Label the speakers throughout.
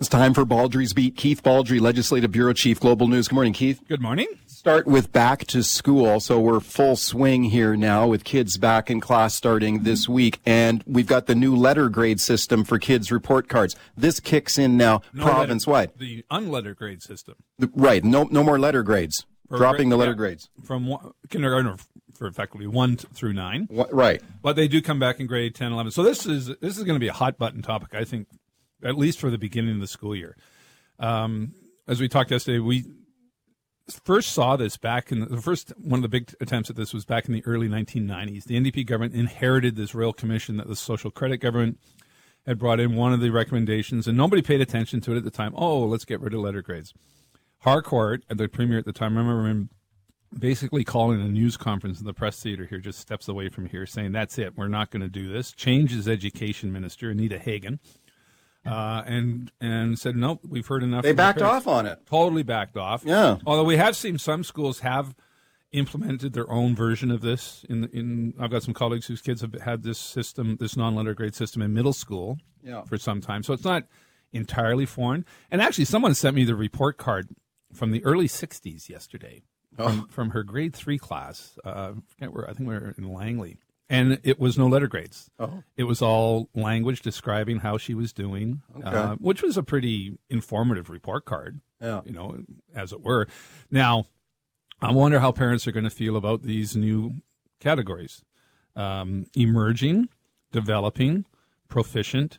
Speaker 1: It's time for Baldrey's Beat. Keith Baldry, Legislative Bureau Chief, Global News. Good morning, Keith.
Speaker 2: Good morning.
Speaker 1: Start with back to school. So we're full swing here now with kids back in class starting this week. And we've got the new letter grade system for kids' report cards. This kicks in now
Speaker 2: No
Speaker 1: province wide.
Speaker 2: The unletter grade system.
Speaker 1: Right. No, no more letter grades. Dropping the letter
Speaker 2: yeah,
Speaker 1: grades.
Speaker 2: From one, kindergarten for effectively 1 t- through 9.
Speaker 1: Wha- Right.
Speaker 2: But they do come back in grade 10, 11. So this is this is going to be a hot button topic, I think, at least for the beginning of the school year. Um, as we talked yesterday, we first saw this back in the, first one of the big attempts at this was back in the early 1990s. The NDP government inherited this Royal Commission that the Social Credit government had brought in. One of the recommendations, and nobody paid attention to it at the time. Oh, let's get rid of letter grades. Harcourt, the premier at the time, I remember him basically calling a news conference in the press theater here, just steps away from here, saying, That's it, we're not going to do this. Changed his education minister, Anita Hagen, uh, and and said, Nope, we've heard enough.
Speaker 1: They backed off on it.
Speaker 2: Totally backed off.
Speaker 1: Yeah.
Speaker 2: Although we have seen some schools have implemented their own version of this. In in I've got some colleagues whose kids have had this system, this non-letter grade system in middle school
Speaker 1: Yeah.
Speaker 2: for some time. So it's not entirely foreign. And actually, someone sent me the report card from the early '60s yesterday from, from her grade three class. Uh, I forget where I think we were in Langley. And it was no letter grades.
Speaker 1: Oh.
Speaker 2: It was all language describing how she was doing, uh, which was a pretty informative report card
Speaker 1: Yeah.
Speaker 2: you know, as it were. Now, I wonder how parents are going to feel about these new categories um, emerging, developing, proficient,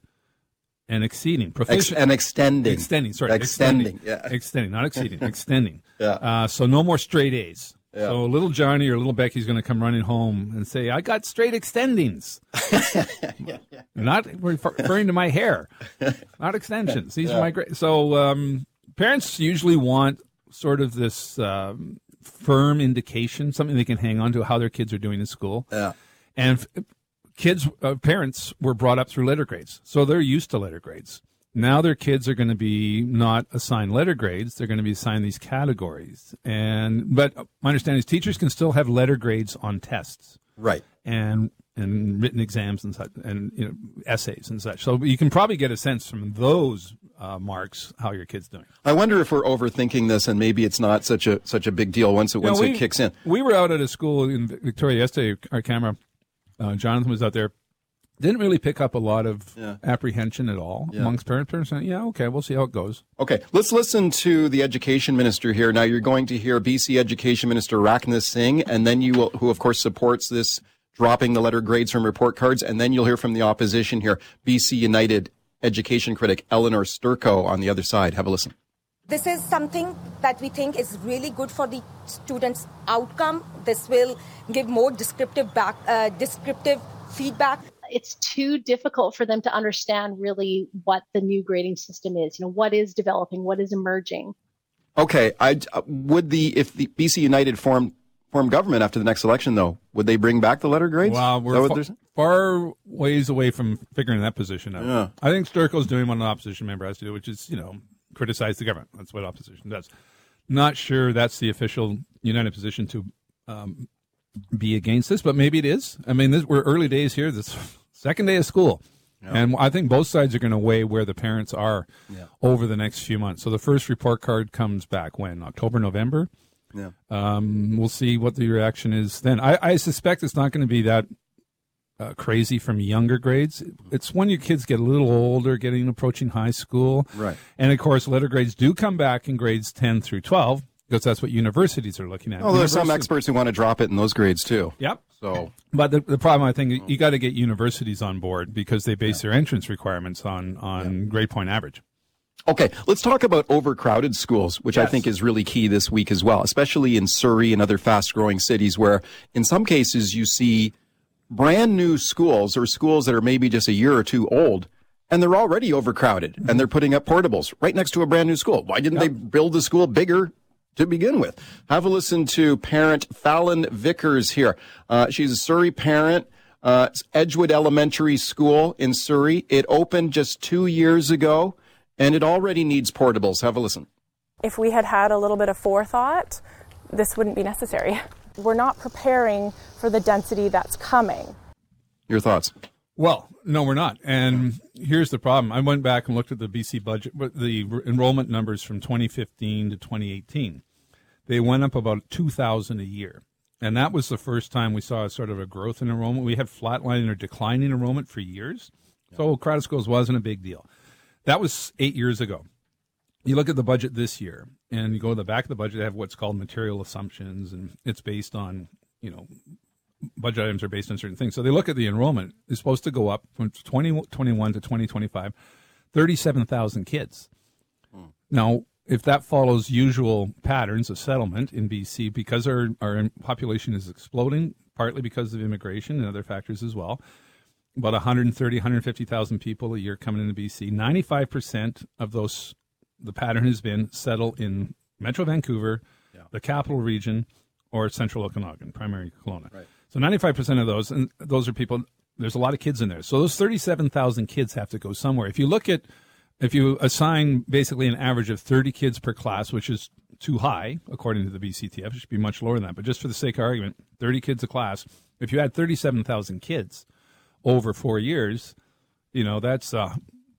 Speaker 2: and exceeding.
Speaker 1: Ex-
Speaker 2: Proficient.
Speaker 1: and extending.
Speaker 2: Extending, sorry,
Speaker 1: Extending.
Speaker 2: extending,
Speaker 1: Yeah.
Speaker 2: extending, not exceeding, extending.
Speaker 1: Yeah.
Speaker 2: Uh, so no more straight A's.
Speaker 1: Yeah.
Speaker 2: So little Johnny or little Becky's going to come running home and say, "I got straight extendings." Not referring to my hair, not extensions. These are my great. So um, parents usually want sort of this um, firm indication, something they can hang on to how their kids are doing in school.
Speaker 1: Yeah.
Speaker 2: And f- kids, uh, parents were brought up through letter grades, so they're used to letter grades. Now their kids are going to be not assigned letter grades; they're going to be assigned these categories. And but my understanding is teachers can still have letter grades on tests
Speaker 1: Right.
Speaker 2: and and written exams and such, and you know essays and such. So you can probably get a sense from those uh, marks how your kid's doing.
Speaker 1: I wonder if we're overthinking this, and maybe it's not such a such a big deal once it once
Speaker 2: know,
Speaker 1: it kicks in.
Speaker 2: We were out at a school in Victoria yesterday. Our camera, uh, Jonathan was out there. Didn't really pick up a lot of
Speaker 1: Yeah.
Speaker 2: apprehension at all amongst parents. Parents saying, "Yeah, okay, we'll see how it goes."
Speaker 1: Okay, let's listen to the education minister here. Now you're going to hear BC Education Minister Rachna Singh, and then you will, who of course supports this dropping the letter grades from report cards, and then you'll hear from the opposition here, BC United education critic Elenore Sturko on the other side. Have a listen.
Speaker 3: This is something that we think is really good for the students' outcome. This will give more descriptive back, uh, descriptive feedback.
Speaker 4: It's too difficult for them to understand really what the new grading system is. You know, what is developing, what is emerging.
Speaker 1: Okay, I uh, would the if the BC United form form government after the next election though, would they bring back the letter grades?
Speaker 2: Well, we're
Speaker 1: what
Speaker 2: fa-
Speaker 1: they're saying?
Speaker 2: far ways away from figuring that position out.
Speaker 1: Yeah.
Speaker 2: I think Sturko's doing what an opposition member has to do, which is, you know, criticize the government. That's what opposition does. Not sure that's the official United position to um, be against this, but maybe it is. I mean, this, we're early days here. This second day of school. And I think both sides are going to weigh where the parents are over the next few months. So the first report card comes back when? October, November?
Speaker 1: Yeah.
Speaker 2: Um, we'll see what the reaction is then. I, I suspect it's not going to be that uh, crazy from younger grades. It's when your kids get a little older, getting approaching high school.
Speaker 1: Right.
Speaker 2: And of course, letter grades do come back in grades 10 through 12 because that's what universities are looking at.
Speaker 1: Although there's some experts who want to drop it in those grades too.
Speaker 2: Yep.
Speaker 1: So
Speaker 2: But the, the problem, I think, you got to get universities on board because they base their entrance requirements on, on grade point average.
Speaker 1: Okay, let's talk about overcrowded schools, which I think is really key this week as well, especially in Surrey and other fast growing cities where in some cases you see brand new schools or schools that are maybe just a year or two old and they're already overcrowded and mm-hmm. they're putting up portables right next to a brand new school. Why didn't they build the school bigger to begin with? Have a listen to parent Fallon Vickers here. Uh, she's a Surrey parent. Uh, it's Edgewood Elementary School in Surrey. It opened just two years ago and it already needs portables. Have a listen.
Speaker 5: If we had had a little bit of forethought, this wouldn't be necessary. We're not preparing for the density that's coming.
Speaker 1: Your thoughts?
Speaker 2: Well, no, we're not. And here's the problem. I went back and looked at the BC budget, the enrollment numbers from 2015 to 2018. They went up about 2,000 a year. And that was the first time we saw a sort of a growth in enrollment. We had flatlining or declining enrollment for years. So crowded schools wasn't a big deal. That was eight years ago. You look at the budget this year, and you go to the back of the budget, they have what's called material assumptions, and it's based on, you know, budget items are based on certain things. So they look at the enrollment is supposed to go up from 2021 to 2025, 37,000 kids. Hmm. Now, if that follows usual patterns of settlement in BC, because our, our population is exploding, partly because of immigration and other factors as well, about 130, 150,000 people a year coming into BC. 95% of those, the pattern has been settle in Metro Vancouver, yeah. the capital region, or Central Okanagan, primary Kelowna. Right. So 95% of those, and those are people, there's a lot of kids in there. So those 37,000 kids have to go somewhere. If you look at, if you assign basically an average of 30 kids per class, which is too high, according to the BCTF, it should be much lower than that. But just for the sake of argument, 30 kids a class, if you had 37,000 kids over four years, you know, that's uh,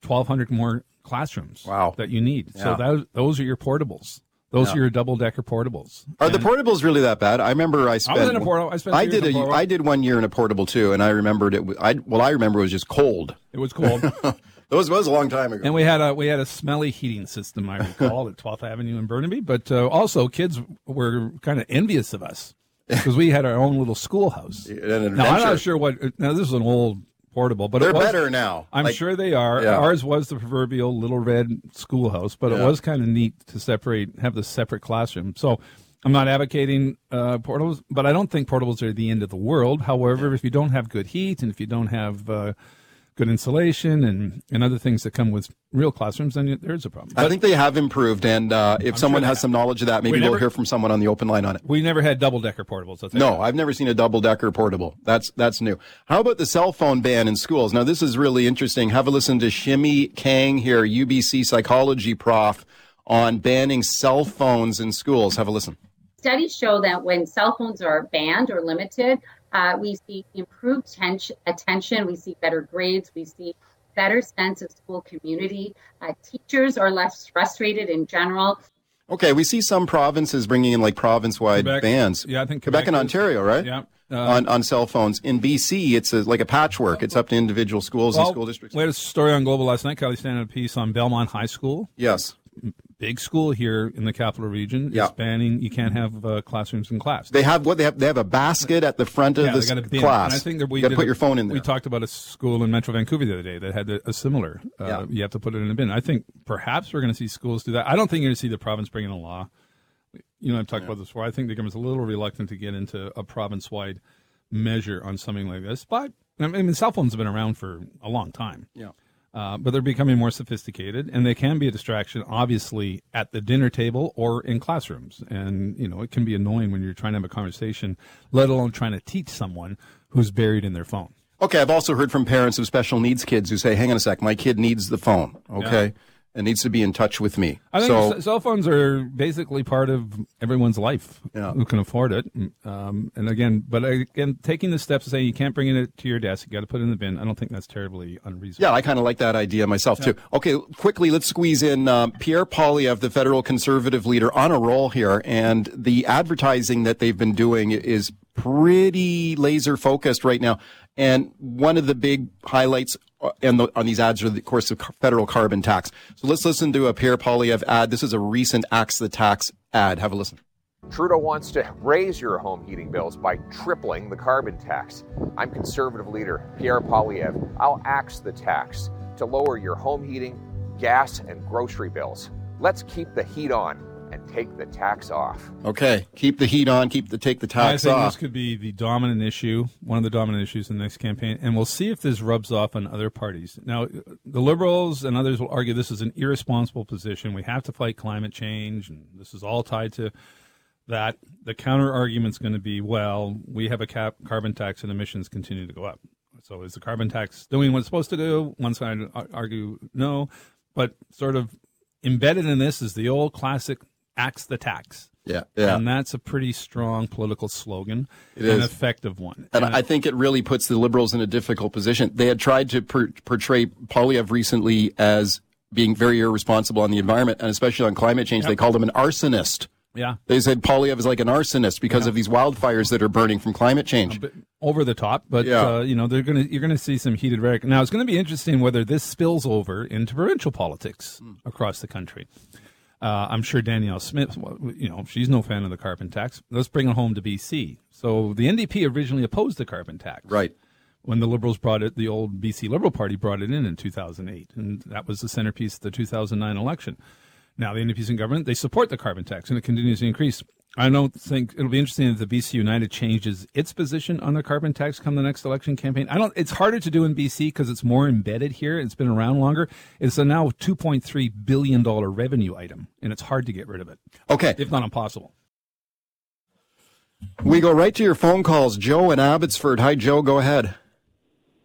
Speaker 2: 1,200 more classrooms
Speaker 1: wow.
Speaker 2: that you need.
Speaker 1: Yeah.
Speaker 2: So that, those are your portables. Those yeah. are your double decker portables.
Speaker 1: Are and the portables really that bad? I remember I spent.
Speaker 2: I was in a portable. I spent.
Speaker 1: I did a. I did one year in a portable too, and I remembered it. I well, I remember it was just cold.
Speaker 2: It was cold.
Speaker 1: Those was a long time ago.
Speaker 2: And we had a we had a smelly heating system. I recall at 12th Avenue in Burnaby, but uh, also kids were kind of envious of us because we had our own little schoolhouse. Now I'm not sure what. Now this is an old portable, but
Speaker 1: they're
Speaker 2: was,
Speaker 1: better now.
Speaker 2: I'm like, sure they are. Yeah. Ours was the proverbial little red schoolhouse, but yeah. it was kind of neat to separate, have the separate classroom. So I'm not advocating uh, portables, but I don't think portables are the end of the world. However, yeah. if you don't have good heat and if you don't have uh, good insulation and, and other things that come with real classrooms, then there's a problem.
Speaker 1: But I think they have improved, and uh, if I'm someone sure has some knowledge of that, maybe we will hear from someone on the open line on it.
Speaker 2: We never had double decker portables.
Speaker 1: No, I've never seen a double decker portable. That's that's new. How about the cell phone ban in schools? Now, this is really interesting. Have a listen to Shimi Kang here, UBC psychology prof, on banning cell phones in schools. Have a listen.
Speaker 6: Studies show that when cell phones are banned or limited, uh, we see improved attention, we see better grades, we see better sense of school community. Uh, teachers are less frustrated in general.
Speaker 1: Okay, we see some provinces bringing in like province-wide Quebec, bans.
Speaker 2: Yeah, I think
Speaker 1: Quebec, Quebec and Ontario, right?
Speaker 2: Yeah.
Speaker 1: Uh, on, on cell phones. In BC, it's a, like a patchwork. It's up to individual schools well, and school districts.
Speaker 2: We had a story on Global last night. Kylie Stanton a piece on Belmont High School.
Speaker 1: Yes
Speaker 2: big school here in the capital region yeah. is banning you can't have uh, classrooms in class.
Speaker 1: They have what they have. They have a basket at the front of
Speaker 2: yeah,
Speaker 1: the class.
Speaker 2: And I think that we
Speaker 1: to put a, your phone in there.
Speaker 2: We talked about a school in Metro Vancouver the other day that had a, a similar. Uh, yeah. You have to put it in a bin. I think perhaps we're going to see schools do that. I don't think you're going to see the province bring in a law. You know, I've talked yeah. about this before. I think the government's a little reluctant to get into a province-wide measure on something like this. But I mean, cell phones have been around for a long time.
Speaker 1: Yeah.
Speaker 2: Uh, but they're becoming more sophisticated, and they can be a distraction, obviously, at the dinner table or in classrooms. And you know, it can be annoying when you're trying to have a conversation, let alone trying to teach someone who's buried in their phone.
Speaker 1: Okay, I've also heard from parents of special needs kids who say, "Hang on a sec, my kid needs the phone." Okay. Yeah and needs to be in touch with me.
Speaker 2: I think so, cell phones are basically part of everyone's life yeah. who can afford it. Um, and again, but again, taking the steps to say you can't bring it to your desk, you got to put it in the bin. I don't think that's terribly unreasonable.
Speaker 1: Yeah, I kind of like that idea myself yeah. too. Okay, quickly, let's squeeze in uh, Pierre Poilievre, the federal conservative leader, on a roll here, and the advertising that they've been doing is pretty laser focused right now. And one of the big highlights and the, on these ads are, of course, the federal carbon tax. So let's listen to a Pierre Poilievre ad. This is a recent Axe the Tax ad. Have a listen.
Speaker 7: Trudeau wants to raise your home heating bills by tripling the carbon tax. I'm conservative leader Pierre Poilievre. I'll axe the tax to lower your home heating, gas, and grocery bills. Let's keep the heat on and take the tax off.
Speaker 1: Okay, keep the heat on, keep the take the tax off.
Speaker 2: I think
Speaker 1: off.
Speaker 2: this could be the dominant issue, one of the dominant issues in the next campaign, and we'll see if this rubs off on other parties. Now, the liberals and others will argue this is an irresponsible position. We have to fight climate change, and this is all tied to that. The counter argument is going to be, well, we have a cap carbon tax and emissions continue to go up. So is the carbon tax doing what it's supposed to do? One side argue no, but sort of embedded in this is the old classic axe the tax.
Speaker 1: Yeah, yeah.
Speaker 2: And that's a pretty strong political slogan,
Speaker 1: It
Speaker 2: an
Speaker 1: is.
Speaker 2: effective one.
Speaker 1: And I think it really puts the liberals in a difficult position. They had tried to per- portray Poilievre recently as being very irresponsible on the environment and especially on climate change. They called him an arsonist.
Speaker 2: yeah,
Speaker 1: They said Poilievre is like an arsonist because of these wildfires that are burning from climate change.
Speaker 2: over the top, but
Speaker 1: Yeah.
Speaker 2: uh, you know they're gonna you're gonna see some heated rhetoric. Now it's going to be interesting whether this spills over into provincial politics
Speaker 1: Hmm.
Speaker 2: across the country. Uh, I'm sure Danielle Smith, you know, she's no fan of the carbon tax. Let's bring it home to BC. So the NDP originally opposed the carbon tax,
Speaker 1: Right.
Speaker 2: When the Liberals brought it, the old BC Liberal Party brought it in in 2008, and that was the centerpiece of the 2009 election. Now the NDP's in government; they support the carbon tax, and it continues to increase. I don't think it'll be interesting if the BC United changes its position on the carbon tax come the next election campaign. I don't. It's harder to do in BC because it's more embedded here. It's been around longer. It's a now 2.3 billion dollar revenue item, and it's hard to get rid of it,
Speaker 1: Okay.
Speaker 2: if not impossible.
Speaker 1: We go right to your phone calls. Joe in Abbotsford. Hi, Joe. Go ahead.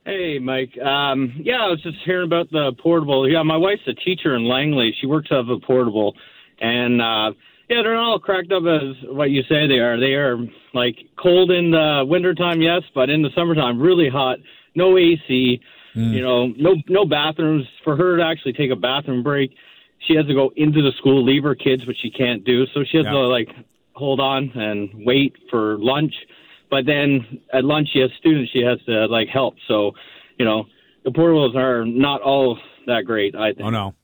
Speaker 8: Hey, Mike. Um, yeah, I was just hearing about the portable. Yeah, my wife's a teacher in Langley. She works out of a portable, and uh, yeah, they're not all cracked up as what you say they are. They are like cold in the wintertime, yes, but in the summertime, really hot. No AC. Mm. You know, no no bathrooms for her to actually take a bathroom break. She has to go into the school, leave her kids, which she can't do. So she has
Speaker 2: Yeah.
Speaker 8: to like hold on and wait for lunch. But then at lunch, she has students she has to like help. So, you know, the portables are not all that great. I think.
Speaker 2: Oh no,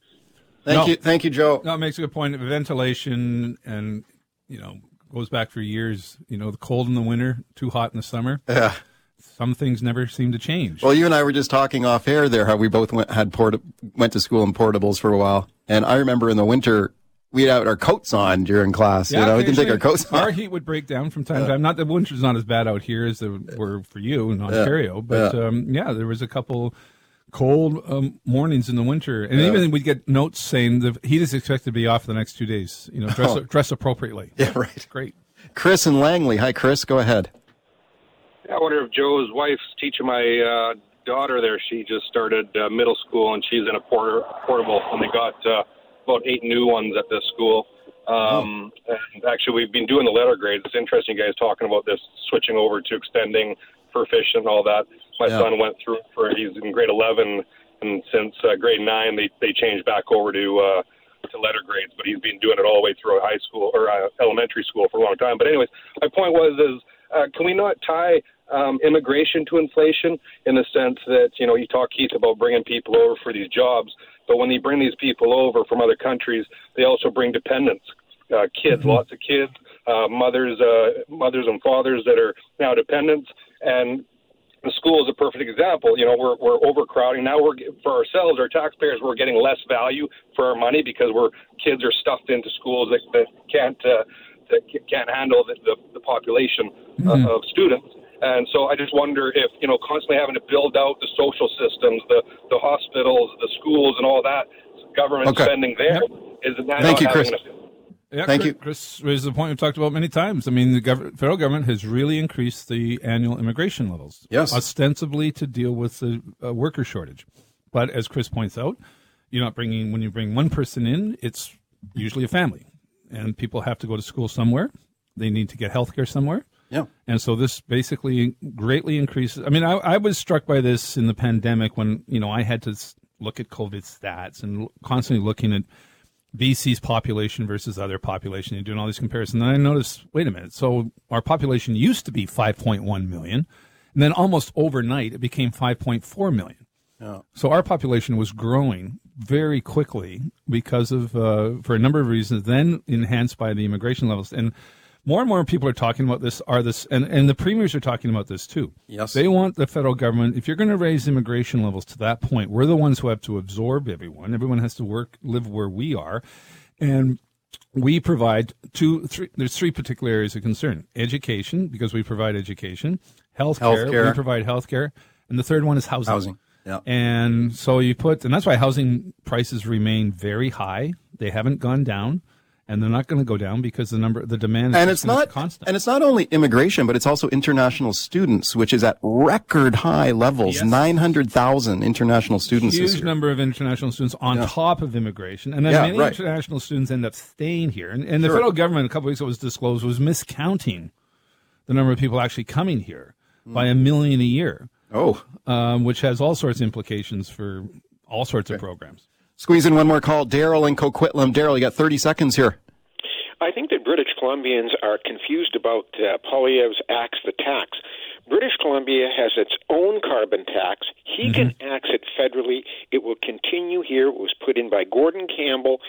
Speaker 1: Thank
Speaker 2: No.
Speaker 1: you. Thank you, Joe.
Speaker 2: no, it makes a good point. Ventilation and you know goes back for years. You know, the cold in the winter, too hot in the summer.
Speaker 1: Yeah.
Speaker 2: Some things never seem to change.
Speaker 1: Well, you and I were just talking off air there how we both went had port- went to school in portables for a while, and I remember in the winter we had our coats on during class. you know, we didn't take our coats off.
Speaker 2: Our heat would break down from time to time. Not that winter's not as bad out here as they were for you in Ontario, but
Speaker 1: Yeah.
Speaker 2: Um, yeah, there was a couple cold um, mornings in the winter, and even we'd get notes saying the heat is expected to be off the next two days. You know, dress
Speaker 1: Oh.
Speaker 2: dress appropriately.
Speaker 1: Yeah, right.
Speaker 2: Great.
Speaker 1: Chris and Langley. Hi, Chris. Go ahead.
Speaker 9: I wonder if Joe's wife's teaching my uh, daughter there. She just started uh, middle school and she's in a porter, portable, and they got uh, about eight new ones at this school. Um, and actually, we've been doing the letter grades. It's interesting, you guys, talking about this switching over to extending proficient and all that. My
Speaker 1: Yeah.
Speaker 9: son went through for he's in grade 11, and since uh, grade nine, they they changed back over to uh, to letter grades. But he's been doing it all the way through high school or uh, elementary school for a long time. But anyways, my point was is uh, can we not tie um, immigration to inflation in the sense that you know you talk Keith about bringing people over for these jobs, but when they bring these people over from other countries, they also bring dependents, uh, kids, lots of kids, uh, mothers, uh, mothers and fathers that are now dependents, and the school is a perfect example. You know, we're we're overcrowding now. We're for ourselves, our taxpayers, we're getting less value for our money because we're kids are stuffed into schools that, that can't uh, that can't handle the, the, the population uh, of students. And so I just wonder if you know constantly having to build out the social systems, the the hospitals, the schools, and all that government
Speaker 1: Okay.
Speaker 9: spending there is that
Speaker 1: Thank
Speaker 9: not
Speaker 1: you,
Speaker 9: having
Speaker 1: Chris.
Speaker 2: Yeah,
Speaker 1: Thank
Speaker 2: Chris,
Speaker 1: you.
Speaker 2: Chris raised the point we've talked about many times. I mean, the gov- federal government has really increased the annual immigration levels,
Speaker 1: Yes.
Speaker 2: ostensibly to deal with the uh, worker shortage. But as Chris points out, you're not bringing when you bring one person in, it's usually a family, and people have to go to school somewhere. They need to get health care somewhere.
Speaker 1: Yeah.
Speaker 2: And so this basically greatly increases. I mean, I, I was struck by this in the pandemic when, you know, I had to look at COVID stats and constantly looking at BC's population versus other population and doing all these comparisons. And I noticed, wait a minute. So our population used to be 5.1 million. And then almost overnight, it became 5.4 million. So our population was growing very quickly because of, uh, for a number of reasons, then enhanced by the immigration levels. And more and more people are talking about this. Are this and, and the premiers are talking about this too.
Speaker 1: Yes.
Speaker 2: they want the federal government. If you're going to raise immigration levels to that point, we're the ones who have to absorb everyone. Everyone has to work, live where we are, and we provide two, three. There's three particular areas of concern: education, because we provide education; healthcare,
Speaker 1: Healthcare.
Speaker 2: we provide healthcare, and the third one is housing.
Speaker 1: Housing. Yeah.
Speaker 2: And so you put, and that's why housing prices remain very high. They haven't gone down. And they're not going to go down because the number, the demand,
Speaker 1: and it's not
Speaker 2: constant.
Speaker 1: and it's not only immigration, but it's also international students, which is at record high levels.
Speaker 2: Yes.
Speaker 1: Nine hundred thousand international students
Speaker 2: huge number of international students on
Speaker 1: Yeah.
Speaker 2: top of immigration, and then
Speaker 1: Yeah,
Speaker 2: many
Speaker 1: right.
Speaker 2: international students end up staying here. And, and the
Speaker 1: Sure.
Speaker 2: federal government, a couple weeks ago, was disclosed was miscounting the number of people actually coming here by a million a year.
Speaker 1: Oh,
Speaker 2: um, which has all sorts of implications for all sorts of programs.
Speaker 1: Squeeze in one more call. Daryl in Coquitlam. Daryl, you got 30 seconds here.
Speaker 10: I think that British Columbians are confused about uh, Poilievre's axe the tax. British Columbia has its own carbon tax. He can axe it federally. It will continue here. It was put in by Gordon Campbell,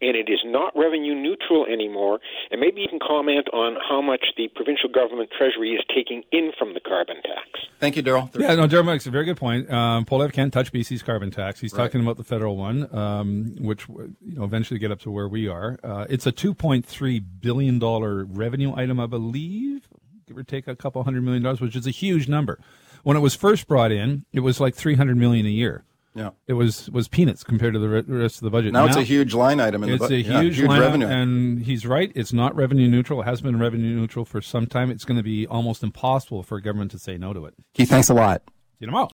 Speaker 10: and it is not revenue neutral anymore. And maybe you can comment on how much the provincial government treasury is taking in from the carbon tax.
Speaker 1: Thank you, Daryl.
Speaker 2: Yeah, no, Daryl makes a very good point. Um, Poilievre can't touch BC's carbon tax. He's
Speaker 1: Right.
Speaker 2: talking about the federal one, um, which you know eventually get up to where we are. Uh, it's a two point three billion dollar revenue item, I believe, give or take a couple hundred million dollars, which is a huge number. When it was first brought in, it was like three hundred million a year.
Speaker 1: Yeah.
Speaker 2: It was was peanuts compared to the rest of the budget.
Speaker 1: Now, it's a huge line item in
Speaker 2: it's
Speaker 1: the
Speaker 2: a
Speaker 1: budget. Yeah,
Speaker 2: huge,
Speaker 1: huge
Speaker 2: lineup,
Speaker 1: revenue.
Speaker 2: and he's right. It's not revenue neutral. It has been revenue neutral for some time. It's going to be almost impossible for a government to say no to it.
Speaker 1: Keith, thanks a lot.
Speaker 2: See you tomorrow.